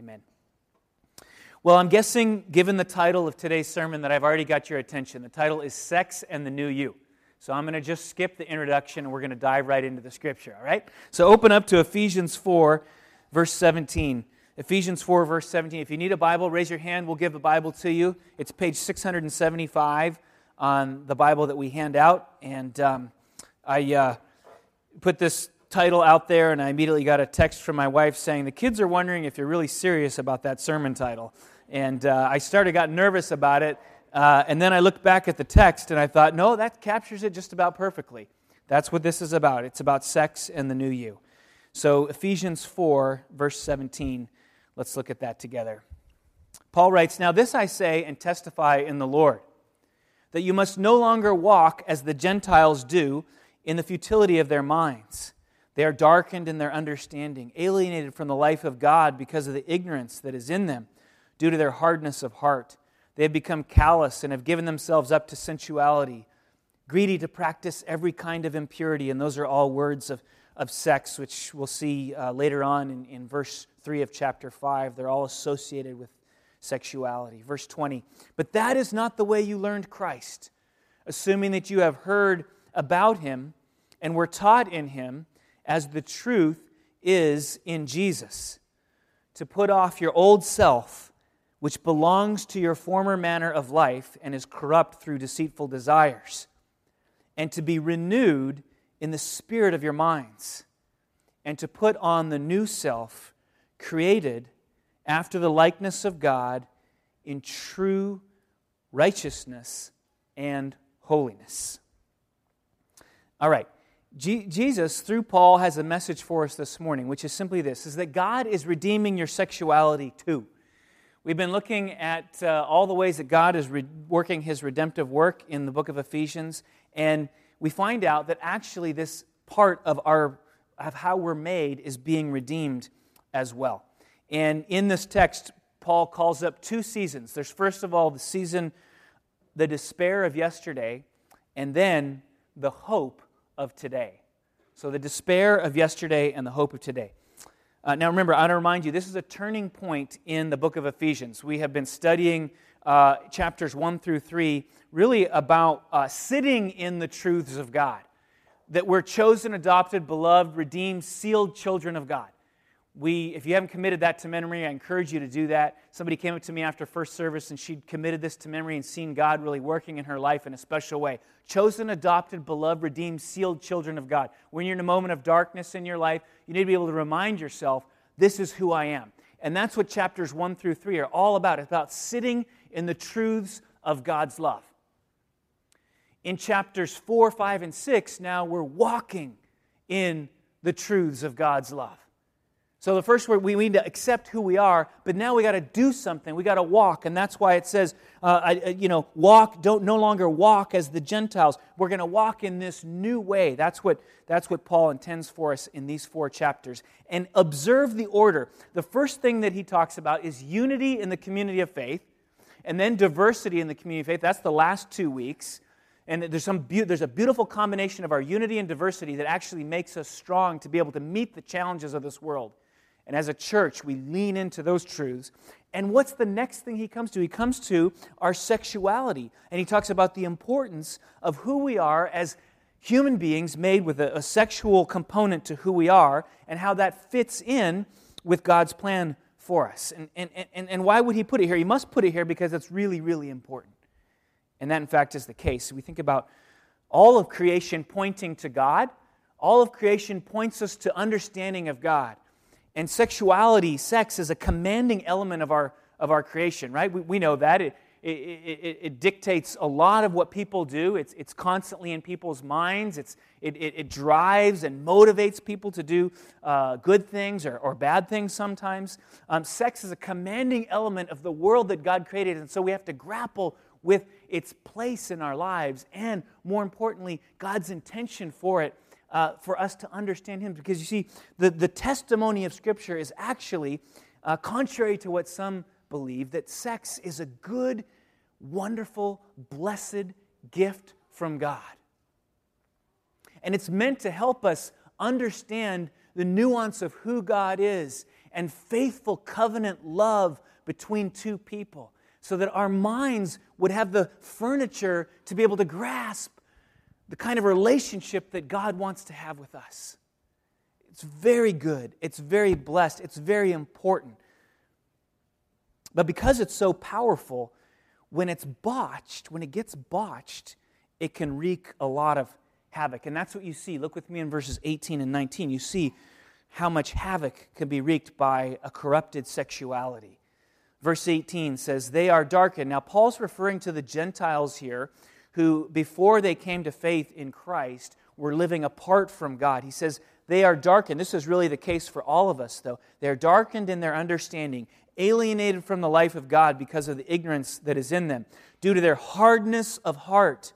Amen. Well, I'm guessing, given the title of today's sermon, that I've already got your attention. The title is Sex and the New You. So I'm going to just skip the introduction and we're going to dive right into the scripture, all right? So open up to Ephesians 4, verse 17. Ephesians 4, verse 17. If you need a Bible, raise your hand. We'll give the Bible to you. It's page 675 on the Bible that we hand out. And um, I uh, put this title out there, and I immediately got a text from my wife saying, The kids are wondering if you're really serious about that sermon title. And uh, I started, got nervous about it. Uh, and then I looked back at the text and I thought, no, that captures it just about perfectly. That's what this is about. It's about sex and the new you. So, Ephesians 4, verse 17, let's look at that together. Paul writes, Now this I say and testify in the Lord, that you must no longer walk as the Gentiles do in the futility of their minds. They are darkened in their understanding, alienated from the life of God because of the ignorance that is in them due to their hardness of heart. They have become callous and have given themselves up to sensuality, greedy to practice every kind of impurity. And those are all words of, of sex, which we'll see uh, later on in, in verse 3 of chapter 5. They're all associated with sexuality. Verse 20. But that is not the way you learned Christ, assuming that you have heard about him and were taught in him as the truth is in Jesus. To put off your old self which belongs to your former manner of life and is corrupt through deceitful desires, and to be renewed in the spirit of your minds, and to put on the new self, created after the likeness of God in true righteousness and holiness. All right. Jesus, through Paul, has a message for us this morning, which is simply this is that God is redeeming your sexuality too. We've been looking at uh, all the ways that God is re- working his redemptive work in the book of Ephesians, and we find out that actually this part of our of how we're made is being redeemed as well. And in this text, Paul calls up two seasons. There's first of all the season, the despair of yesterday, and then the hope of today. So the despair of yesterday and the hope of today. Uh, now, remember, I want to remind you, this is a turning point in the book of Ephesians. We have been studying uh, chapters 1 through 3, really about uh, sitting in the truths of God. That we're chosen, adopted, beloved, redeemed, sealed children of God we, if you haven't committed that to memory, I encourage you to do that. Somebody came up to me after first service and she'd committed this to memory and seen God really working in her life in a special way. Chosen, adopted, beloved, redeemed, sealed children of God. When you're in a moment of darkness in your life, you need to be able to remind yourself, this is who I am. And that's what chapters 1 through 3 are all about. It's about sitting in the truths of God's love. In chapters 4, 5, and 6, now we're walking in the truths of God's love. So the first word, we need to accept who we are, but now we got to do something. We got to walk, and that's why it says, uh, I, you know, walk. Don't no longer walk as the Gentiles. We're going to walk in this new way. That's what that's what Paul intends for us in these four chapters. And observe the order. The first thing that he talks about is unity in the community of faith, and then diversity in the community of faith. That's the last two weeks. And there's, some be- there's a beautiful combination of our unity and diversity that actually makes us strong to be able to meet the challenges of this world. And as a church, we lean into those truths. And what's the next thing he comes to? He comes to our sexuality. And he talks about the importance of who we are as human beings made with a, a sexual component to who we are and how that fits in with God's plan for us. And, and, and, and why would he put it here? He must put it here because it's really, really important. And that, in fact, is the case. We think about all of creation pointing to God, all of creation points us to understanding of God. And sexuality, sex, is a commanding element of our, of our creation, right? We, we know that. It, it, it, it, dictates a lot of what people do. It's, it's constantly in people's minds. It's, it, it, drives and motivates people to do uh, good things or, or bad things sometimes. Um, sex is a commanding element of the world that God created, and so we have to grapple with its place in our lives and, more importantly, God's intention for it uh, for us to understand Him. Because you see, the, the testimony of Scripture is actually, uh, contrary to what some believe, that sex is a good, wonderful, blessed gift from God. And it's meant to help us understand the nuance of who God is and faithful covenant love between two people so that our minds would have the furniture to be able to grasp the kind of relationship that God wants to have with us. It's very good, it's very blessed, it's very important. But because it's so powerful, when it's botched, when it gets botched, it can wreak a lot of havoc. And that's what you see. Look with me in verses 18 and 19. You see how much havoc can be wreaked by a corrupted sexuality. Verse 18 says, They are darkened. Now, Paul's referring to the Gentiles here who, before they came to faith in Christ, were living apart from God. He says, They are darkened. This is really the case for all of us, though. They're darkened in their understanding, alienated from the life of God because of the ignorance that is in them. Due to their hardness of heart,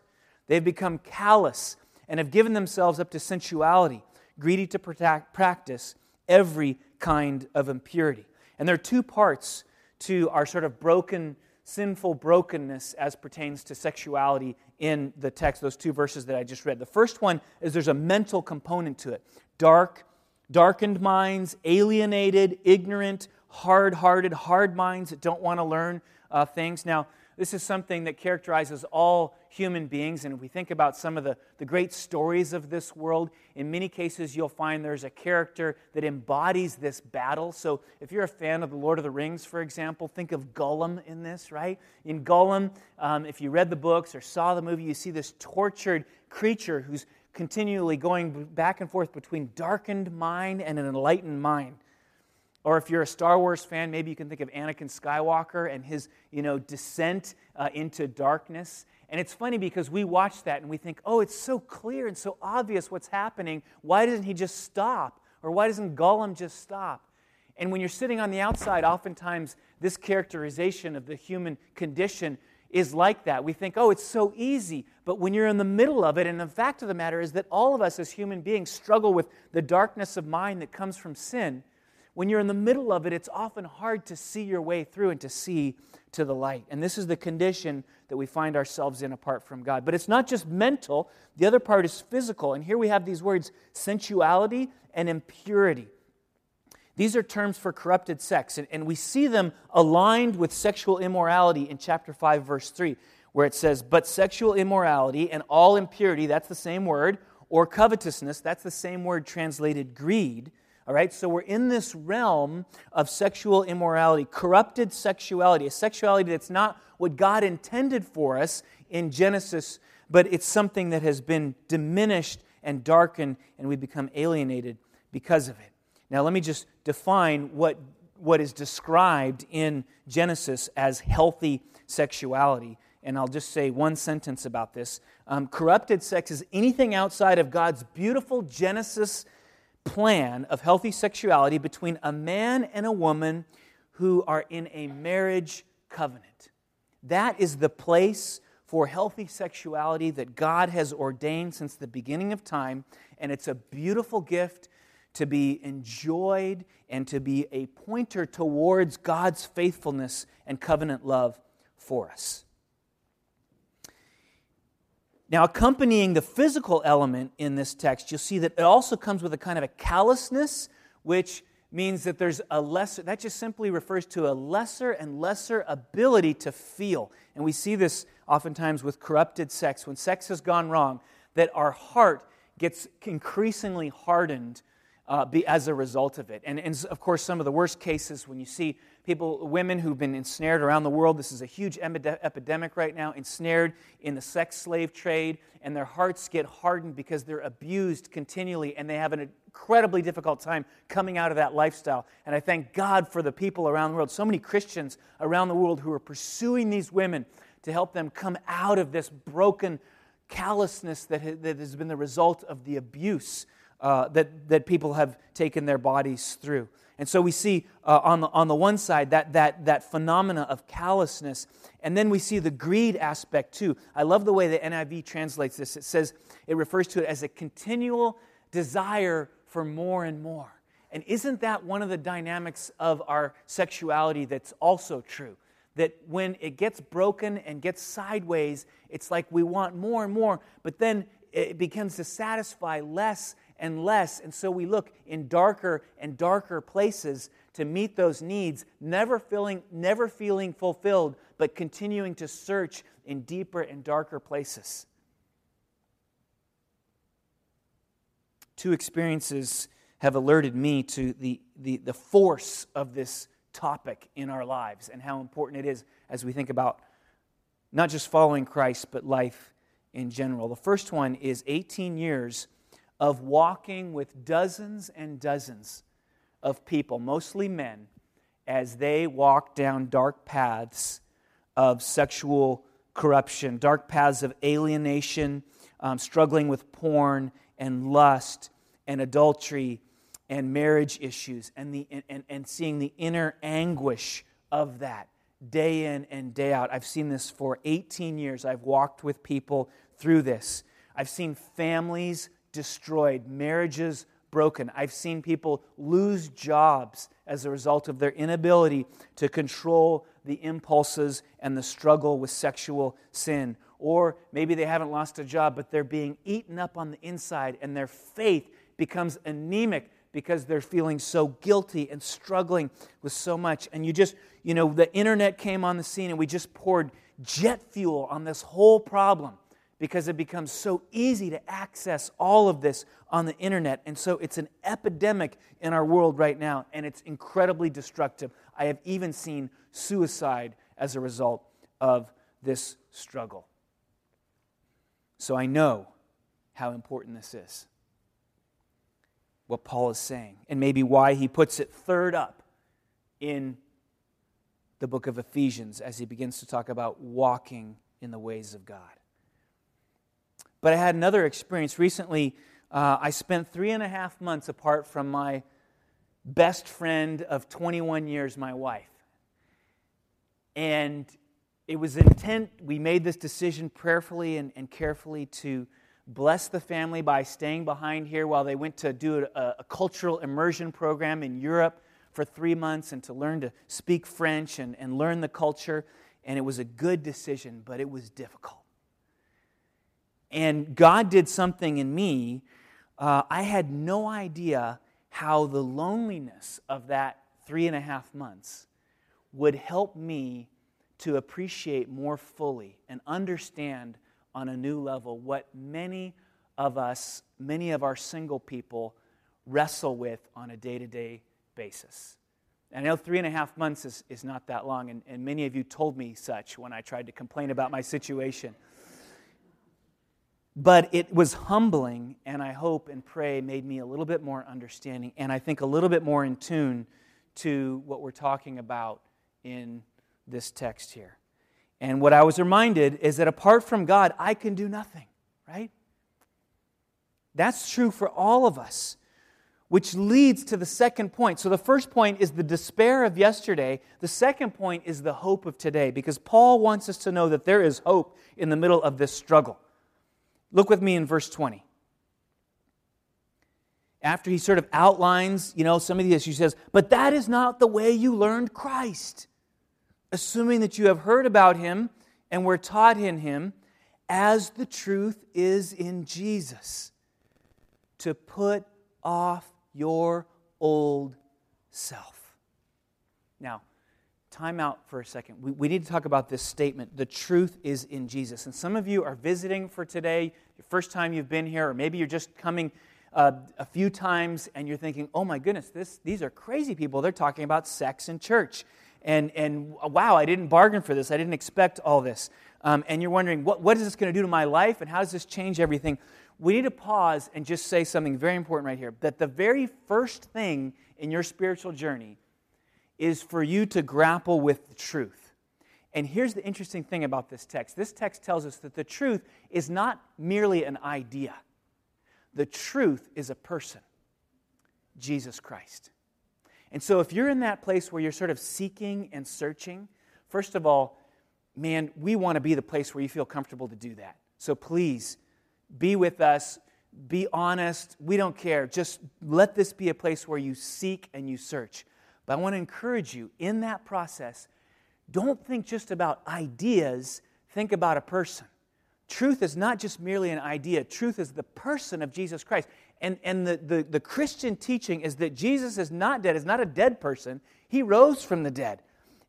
they've become callous and have given themselves up to sensuality, greedy to practice every kind of impurity. And there are two parts to our sort of broken, sinful brokenness as pertains to sexuality in the text, those two verses that I just read. The first one is there's a mental component to it dark, darkened minds, alienated, ignorant, hard hearted, hard minds that don't want to learn uh, things. Now, this is something that characterizes all human beings. And if we think about some of the, the great stories of this world, in many cases you'll find there's a character that embodies this battle. So if you're a fan of The Lord of the Rings, for example, think of Gollum in this, right? In Gollum, um, if you read the books or saw the movie, you see this tortured creature who's continually going back and forth between darkened mind and an enlightened mind. Or if you're a Star Wars fan, maybe you can think of Anakin Skywalker and his, you know, descent uh, into darkness. And it's funny because we watch that and we think, oh, it's so clear and so obvious what's happening. Why doesn't he just stop? Or why doesn't Gollum just stop? And when you're sitting on the outside, oftentimes this characterization of the human condition is like that. We think, oh, it's so easy. But when you're in the middle of it, and the fact of the matter is that all of us as human beings struggle with the darkness of mind that comes from sin when you're in the middle of it, it's often hard to see your way through and to see to the light. And this is the condition that we find ourselves in apart from God. But it's not just mental, the other part is physical. And here we have these words sensuality and impurity. These are terms for corrupted sex, and, and we see them aligned with sexual immorality in chapter 5, verse 3, where it says, But sexual immorality and all impurity, that's the same word, or covetousness, that's the same word translated greed all right, so we're in this realm of sexual immorality, corrupted sexuality, a sexuality that's not what God intended for us in Genesis, but it's something that has been diminished and darkened, and we become alienated because of it. Now, let me just define what, what is described in Genesis as healthy sexuality. And I'll just say one sentence about this. Um, corrupted sex is anything outside of God's beautiful Genesis plan of healthy sexuality between a man and a woman who are in a marriage covenant. That is the place for healthy sexuality that God has ordained since the beginning of time, and it's a beautiful gift to be enjoyed and to be a pointer towards God's faithfulness and covenant love for us. Now, accompanying the physical element in this text, you'll see that it also comes with a kind of a callousness, which means that there's a lesser, that just simply refers to a lesser and lesser ability to feel. And we see this oftentimes with corrupted sex. When sex has gone wrong, that our heart gets increasingly hardened uh, be, as a result of it. And, and of course, some of the worst cases when you see people, women who've been ensnared around the world. This is a huge epidemic right now, ensnared in the sex slave trade, and their hearts get hardened because they're abused continually, and they have an incredibly difficult time coming out of that lifestyle. And I thank God for the people around the world, so many Christians around the world who are pursuing these women to help them come out of this broken callousness that, has been the result of the abuse uh, that, that people have taken their bodies through. And so we see uh, on, the, on the one side that, that, that phenomena of callousness, and then we see the greed aspect too. I love the way the NIV translates this. It says, it refers to it as a continual desire for more and more. And isn't that one of the dynamics of our sexuality that's also true? That when it gets broken and gets sideways, it's like we want more and more, but then it begins to satisfy less and less. And so we look in darker and darker places to meet those needs, never feeling, never feeling fulfilled, but continuing to search in deeper and darker places. Two experiences have alerted me to the, the, the force of this topic in our lives and how important it is as we think about not just following Christ, but life in general. The first one is 18 years of walking with dozens and dozens of people, mostly men, as they walk down dark paths of sexual corruption, dark paths of alienation, um, struggling with porn and lust and adultery and marriage issues, and, the, and, and seeing the inner anguish of that day in and day out. I've seen this for 18 years. I've walked with people through this. I've seen families destroyed, marriages broken. I've seen people lose jobs as a result of their inability to control the impulses and the struggle with sexual sin. Or maybe they haven't lost a job, but they're being eaten up on the inside, and their faith becomes anemic because they're feeling so guilty and struggling with so much. And you just, you know, the internet came on the scene, and we just poured jet fuel on this whole problem because it becomes so easy to access all of this on the internet. And so it's an epidemic in our world right now, and it's incredibly destructive. I have even seen suicide as a result of this struggle. So I know how important this is. What Paul is saying, and maybe why he puts it third up in the book of Ephesians as he begins to talk about walking in the ways of God. But I had another experience recently. Uh, I spent three and a half months apart from my best friend of 21 years, my wife. And it was intent, we made this decision prayerfully and, and carefully to bless the family by staying behind here while they went to do a, a, cultural immersion program in Europe for three months and to learn to speak French and, and learn the culture. And it was a good decision, but it was difficult. And God did something in me. Uh, I had no idea how the loneliness of that three and a half months would help me to appreciate more fully and understand on a new level what many of us, many of our single people, wrestle with on a day to day basis. And I know three and a half months is, is not that long, and, and many of you told me such when I tried to complain about my situation. But it was humbling, and I hope and pray made me a little bit more understanding, and I think a little bit more in tune to what we're talking about in this text here. And what I was reminded is that apart from God, I can do nothing, right? That's true for all of us, which leads to the second point. So the first point is the despair of yesterday. The second point is the hope of today, because Paul wants us to know that there is hope in the middle of this struggle. Look with me in verse 20. After he sort of outlines, you know, some of the issues, he says, But that is not the way you learned Christ, assuming that you have heard about him and were taught in him, as the truth is in Jesus, to put off your old self. Now, time out for a second. We, we need to talk about this statement the truth is in Jesus. And some of you are visiting for today, your first time you've been here, or maybe you're just coming uh, a few times and you're thinking, oh my goodness, this, these are crazy people. They're talking about sex in church. And, and wow, I didn't bargain for this. I didn't expect all this. Um, and you're wondering, what, what is this going to do to my life and how does this change everything? We need to pause and just say something very important right here that the very first thing in your spiritual journey is for you to grapple with the truth. And here's the interesting thing about this text this text tells us that the truth is not merely an idea, the truth is a person Jesus Christ. And so, if you're in that place where you're sort of seeking and searching, first of all, man, we want to be the place where you feel comfortable to do that. So please be with us, be honest. We don't care. Just let this be a place where you seek and you search. But I want to encourage you in that process, don't think just about ideas, think about a person. Truth is not just merely an idea, truth is the person of Jesus Christ. And, and the, the, the Christian teaching is that Jesus is not dead, is not a dead person. He rose from the dead.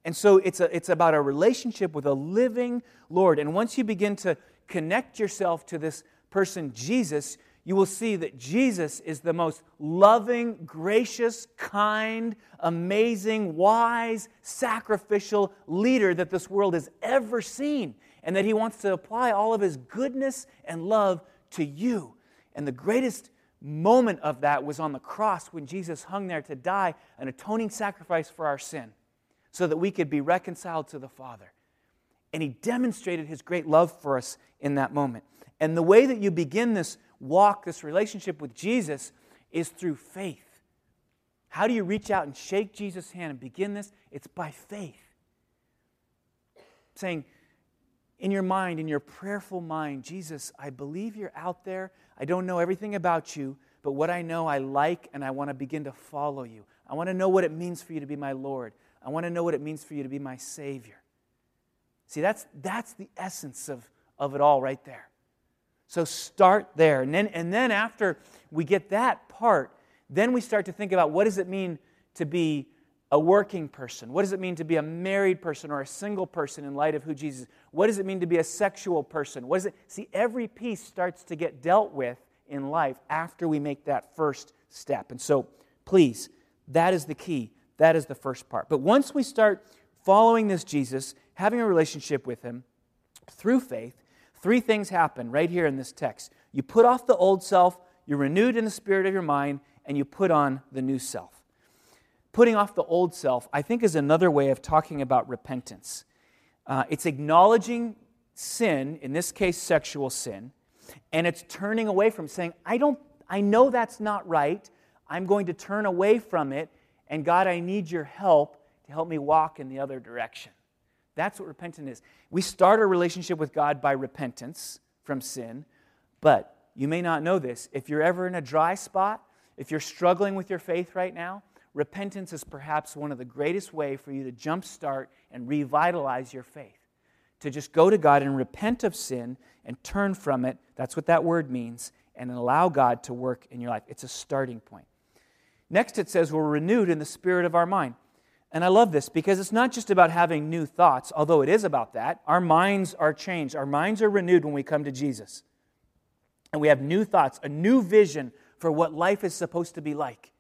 And so it's, a, it's about a relationship with a living Lord. And once you begin to connect yourself to this person, Jesus, you will see that Jesus is the most loving, gracious, kind, amazing, wise, sacrificial leader that this world has ever seen. And that he wants to apply all of his goodness and love to you. And the greatest moment of that was on the cross when Jesus hung there to die, an atoning sacrifice for our sin, so that we could be reconciled to the Father. And he demonstrated his great love for us in that moment. And the way that you begin this walk, this relationship with Jesus, is through faith. How do you reach out and shake Jesus' hand and begin this? It's by faith. Saying, in your mind, in your prayerful mind, Jesus, I believe you're out there. I don't know everything about you, but what I know I like and I want to begin to follow you. I want to know what it means for you to be my Lord. I want to know what it means for you to be my Savior. See, that's, that's the essence of, of it all right there. So start there. And then, and then after we get that part, then we start to think about what does it mean to be a working person? What does it mean to be a married person or a single person in light of who Jesus is? What does it mean to be a sexual person? What is it? See, every piece starts to get dealt with in life after we make that first step. And so, please, that is the key. That is the first part. But once we start following this Jesus, having a relationship with him through faith, three things happen right here in this text. You put off the old self, you're renewed in the spirit of your mind, and you put on the new self. Putting off the old self, I think, is another way of talking about repentance. Uh, it's acknowledging sin, in this case, sexual sin, and it's turning away from saying, I don't, I know that's not right. I'm going to turn away from it, and God, I need your help to help me walk in the other direction. That's what repentance is. We start a relationship with God by repentance from sin, but you may not know this. If you're ever in a dry spot, if you're struggling with your faith right now, repentance is perhaps one of the greatest way for you to jumpstart and revitalize your faith. To just go to God and repent of sin and turn from it. That's what that word means. And allow God to work in your life. It's a starting point. Next, it says we're renewed in the spirit of our mind. And I love this because it's not just about having new thoughts, although it is about that. Our minds are changed, our minds are renewed when we come to Jesus. And we have new thoughts, a new vision for what life is supposed to be like.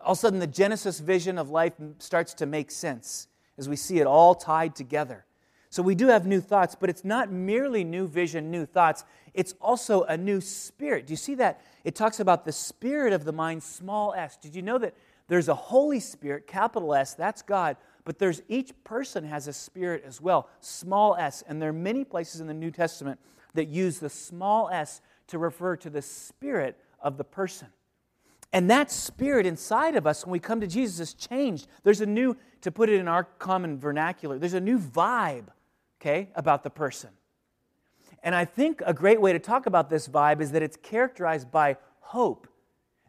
All of a sudden, the Genesis vision of life starts to make sense as we see it all tied together. So we do have new thoughts, but it's not merely new vision, new thoughts. It's also a new spirit. Do you see that? It talks about the spirit of the mind, small s. Did you know that there's a Holy Spirit, capital S, that's God, but there's each person has a spirit as well, small s. And there are many places in the New Testament that use the small s to refer to the spirit of the person. And that spirit inside of us, when we come to Jesus, is changed. There's a new, to put it in our common vernacular, there's a new vibe, okay, about the person. And I think a great way to talk about this vibe is that it's characterized by hope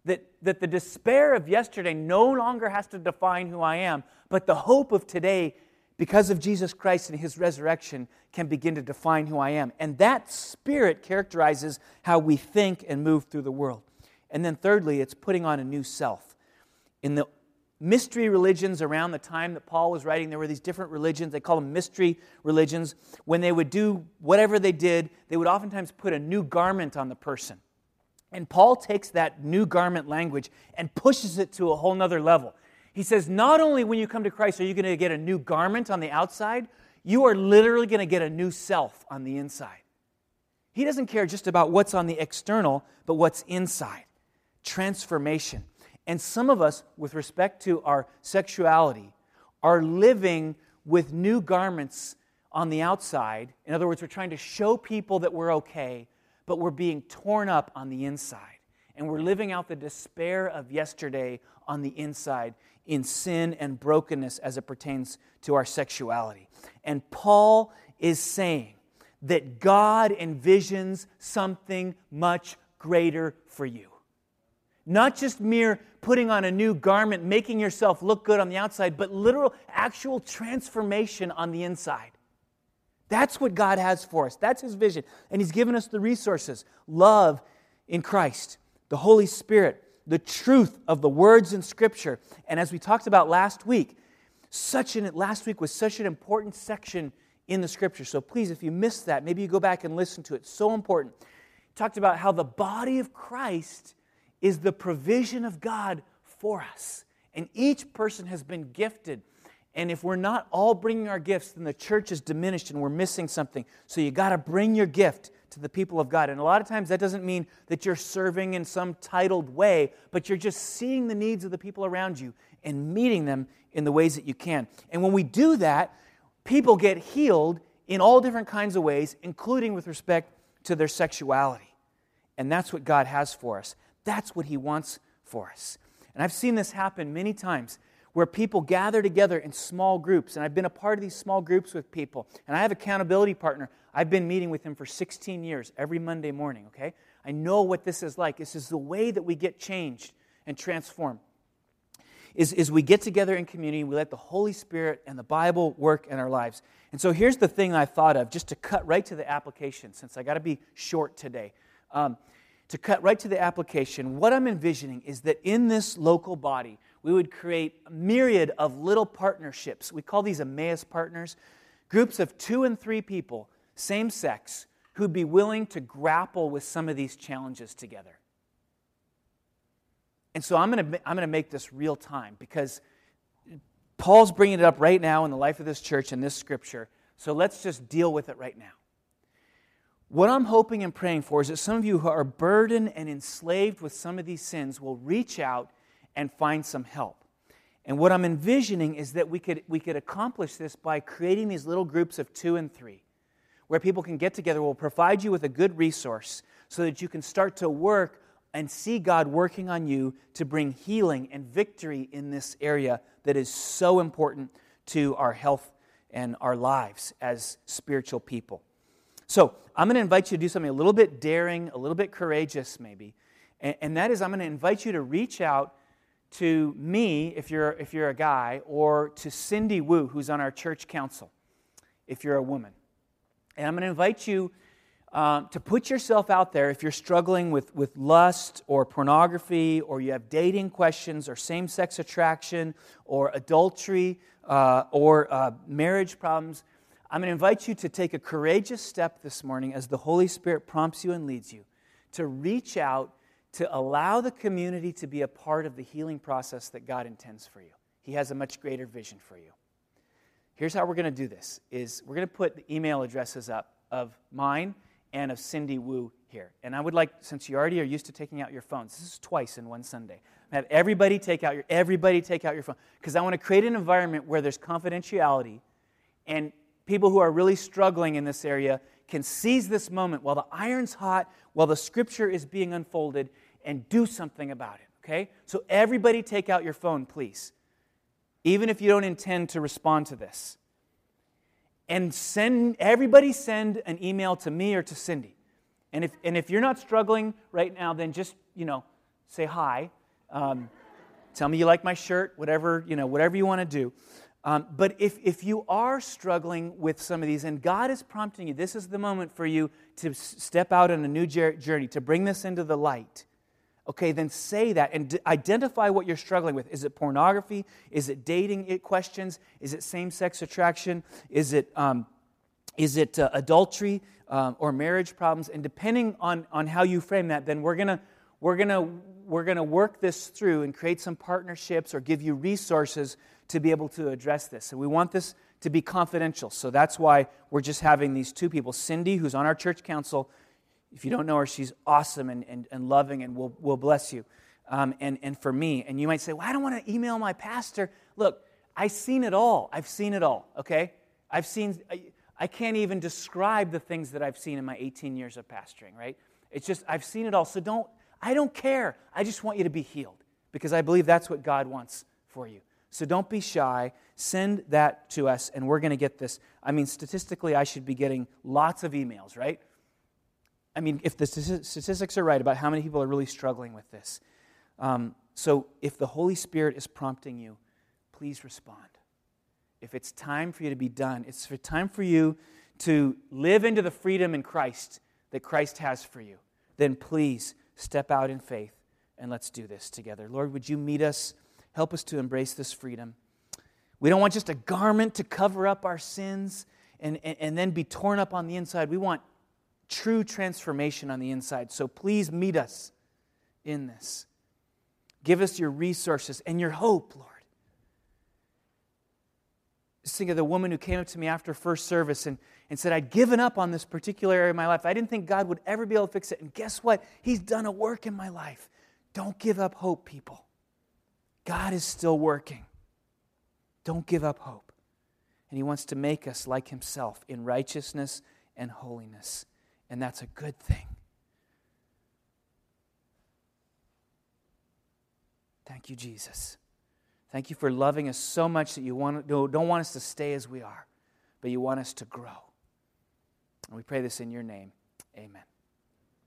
that, that the despair of yesterday no longer has to define who I am, but the hope of today, because of Jesus Christ and his resurrection, can begin to define who I am. And that spirit characterizes how we think and move through the world. And then, thirdly, it's putting on a new self. In the mystery religions around the time that Paul was writing, there were these different religions. They call them mystery religions. When they would do whatever they did, they would oftentimes put a new garment on the person. And Paul takes that new garment language and pushes it to a whole nother level. He says, not only when you come to Christ are you going to get a new garment on the outside, you are literally going to get a new self on the inside. He doesn't care just about what's on the external, but what's inside. Transformation. And some of us, with respect to our sexuality, are living with new garments on the outside. In other words, we're trying to show people that we're okay, but we're being torn up on the inside. And we're living out the despair of yesterday on the inside in sin and brokenness as it pertains to our sexuality. And Paul is saying that God envisions something much greater for you. Not just mere putting on a new garment, making yourself look good on the outside, but literal, actual transformation on the inside. That's what God has for us. That's His vision. And He's given us the resources love in Christ, the Holy Spirit, the truth of the words in Scripture. And as we talked about last week, such an last week was such an important section in the Scripture. So please, if you missed that, maybe you go back and listen to it. So important. talked about how the body of Christ is the provision of God for us. And each person has been gifted. And if we're not all bringing our gifts, then the church is diminished and we're missing something. So you got to bring your gift to the people of God. And a lot of times that doesn't mean that you're serving in some titled way, but you're just seeing the needs of the people around you and meeting them in the ways that you can. And when we do that, people get healed in all different kinds of ways, including with respect to their sexuality. And that's what God has for us. That's what He wants for us. And I've seen this happen many times where people gather together in small groups. And I've been a part of these small groups with people. And I have accountability partner. I've been meeting with him for 16 years every Monday morning, okay? I know what this is like. This is the way that we get changed and transformed. Is, is we get together in community, we let the Holy Spirit and the Bible work in our lives. And so here's the thing I thought of, just to cut right to the application, since I got to be short today. Um, to cut right to the application, what I'm envisioning is that in this local body, we would create a myriad of little partnerships. We call these Emmaus partners, groups of two and three people, same sex, who'd be willing to grapple with some of these challenges together. And so I'm going to I'm going to make this real time because Paul's bringing it up right now in the life of this church in this scripture. So let's just deal with it right now. What I'm hoping and praying for is that some of you who are burdened and enslaved with some of these sins will reach out and find some help. And what I'm envisioning is that we could, we could accomplish this by creating these little groups of two and three, where people can get together. We'll provide you with a good resource so that you can start to work and see God working on you to bring healing and victory in this area that is so important to our health and our lives as spiritual people. So, I'm going to invite you to do something a little bit daring, a little bit courageous, maybe. And, that is, I'm going to invite you to reach out to me, if you're, if you're a guy, or to Cindy Wu, who's on our church council, if you're a woman. And I'm going to invite you um, to put yourself out there if you're struggling with, with lust or pornography, or you have dating questions, or same sex attraction, or adultery, uh, or uh, marriage problems. I'm going to invite you to take a courageous step this morning as the Holy Spirit prompts you and leads you to reach out to allow the community to be a part of the healing process that God intends for you. He has a much greater vision for you. Here's how we're going to do this is we're going to put the email addresses up of mine and of Cindy Wu here. And I would like, since you already are used to taking out your phones, this is twice in one Sunday. Have everybody take out your everybody take out your phone because I want to create an environment where there's confidentiality and people who are really struggling in this area can seize this moment while the iron's hot, while the scripture is being unfolded, and do something about it, okay? So, everybody take out your phone, please, even if you don't intend to respond to this. And send, everybody send an email to me or to Cindy. And if, and if you're not struggling right now, then just, you know, say hi. Um, tell me you like my shirt, whatever, you know, whatever you want to do. Um, but if, if you are struggling with some of these and God is prompting you, this is the moment for you to step out on a new journey, to bring this into the light. Okay, then say that and d- identify what you're struggling with. Is it pornography? Is it dating questions? Is it same sex attraction? Is it, um, is it uh, adultery um, or marriage problems? And depending on, on how you frame that, then we're going to we're going to we're going to work this through and create some partnerships or give you resources to be able to address this. And we want this to be confidential. So that's why we're just having these two people Cindy, who's on our church council. If you don't know her, she's awesome and, and, and loving, and will will bless you. Um, and, and for me, and you might say, Well, I don't want to email my pastor. Look, I've seen it all. I've seen it all, okay? I've seen, I, I can't even describe the things that I've seen in my 18 years of pastoring, right? It's just, I've seen it all. So don't, I don't care. I just want you to be healed because I believe that's what God wants for you. So don't be shy. Send that to us, and we're going to get this. I mean, statistically, I should be getting lots of emails, right? I mean, if the statistics are right about how many people are really struggling with this. Um, so if the Holy Spirit is prompting you, please respond. If it's time for you to be done, it's time for you to live into the freedom in Christ that Christ has for you, then please step out in faith and let's do this together. Lord, would you meet us? Help us to embrace this freedom. We don't want just a garment to cover up our sins and, and, and then be torn up on the inside. We want true transformation on the inside. So please meet us in this. Give us your resources and your hope, Lord. Just think of the woman who came up to me after first service and, and said, I'd given up on this particular area of my life. I didn't think God would ever be able to fix it. And guess what? He's done a work in my life. Don't give up hope, people. God is still working. Don't give up hope. And He wants to make us like Himself in righteousness and holiness. And that's a good thing. Thank you, Jesus. Thank you for loving us so much that you want, don't want us to stay as we are, but you want us to grow. And we pray this in your name. Amen.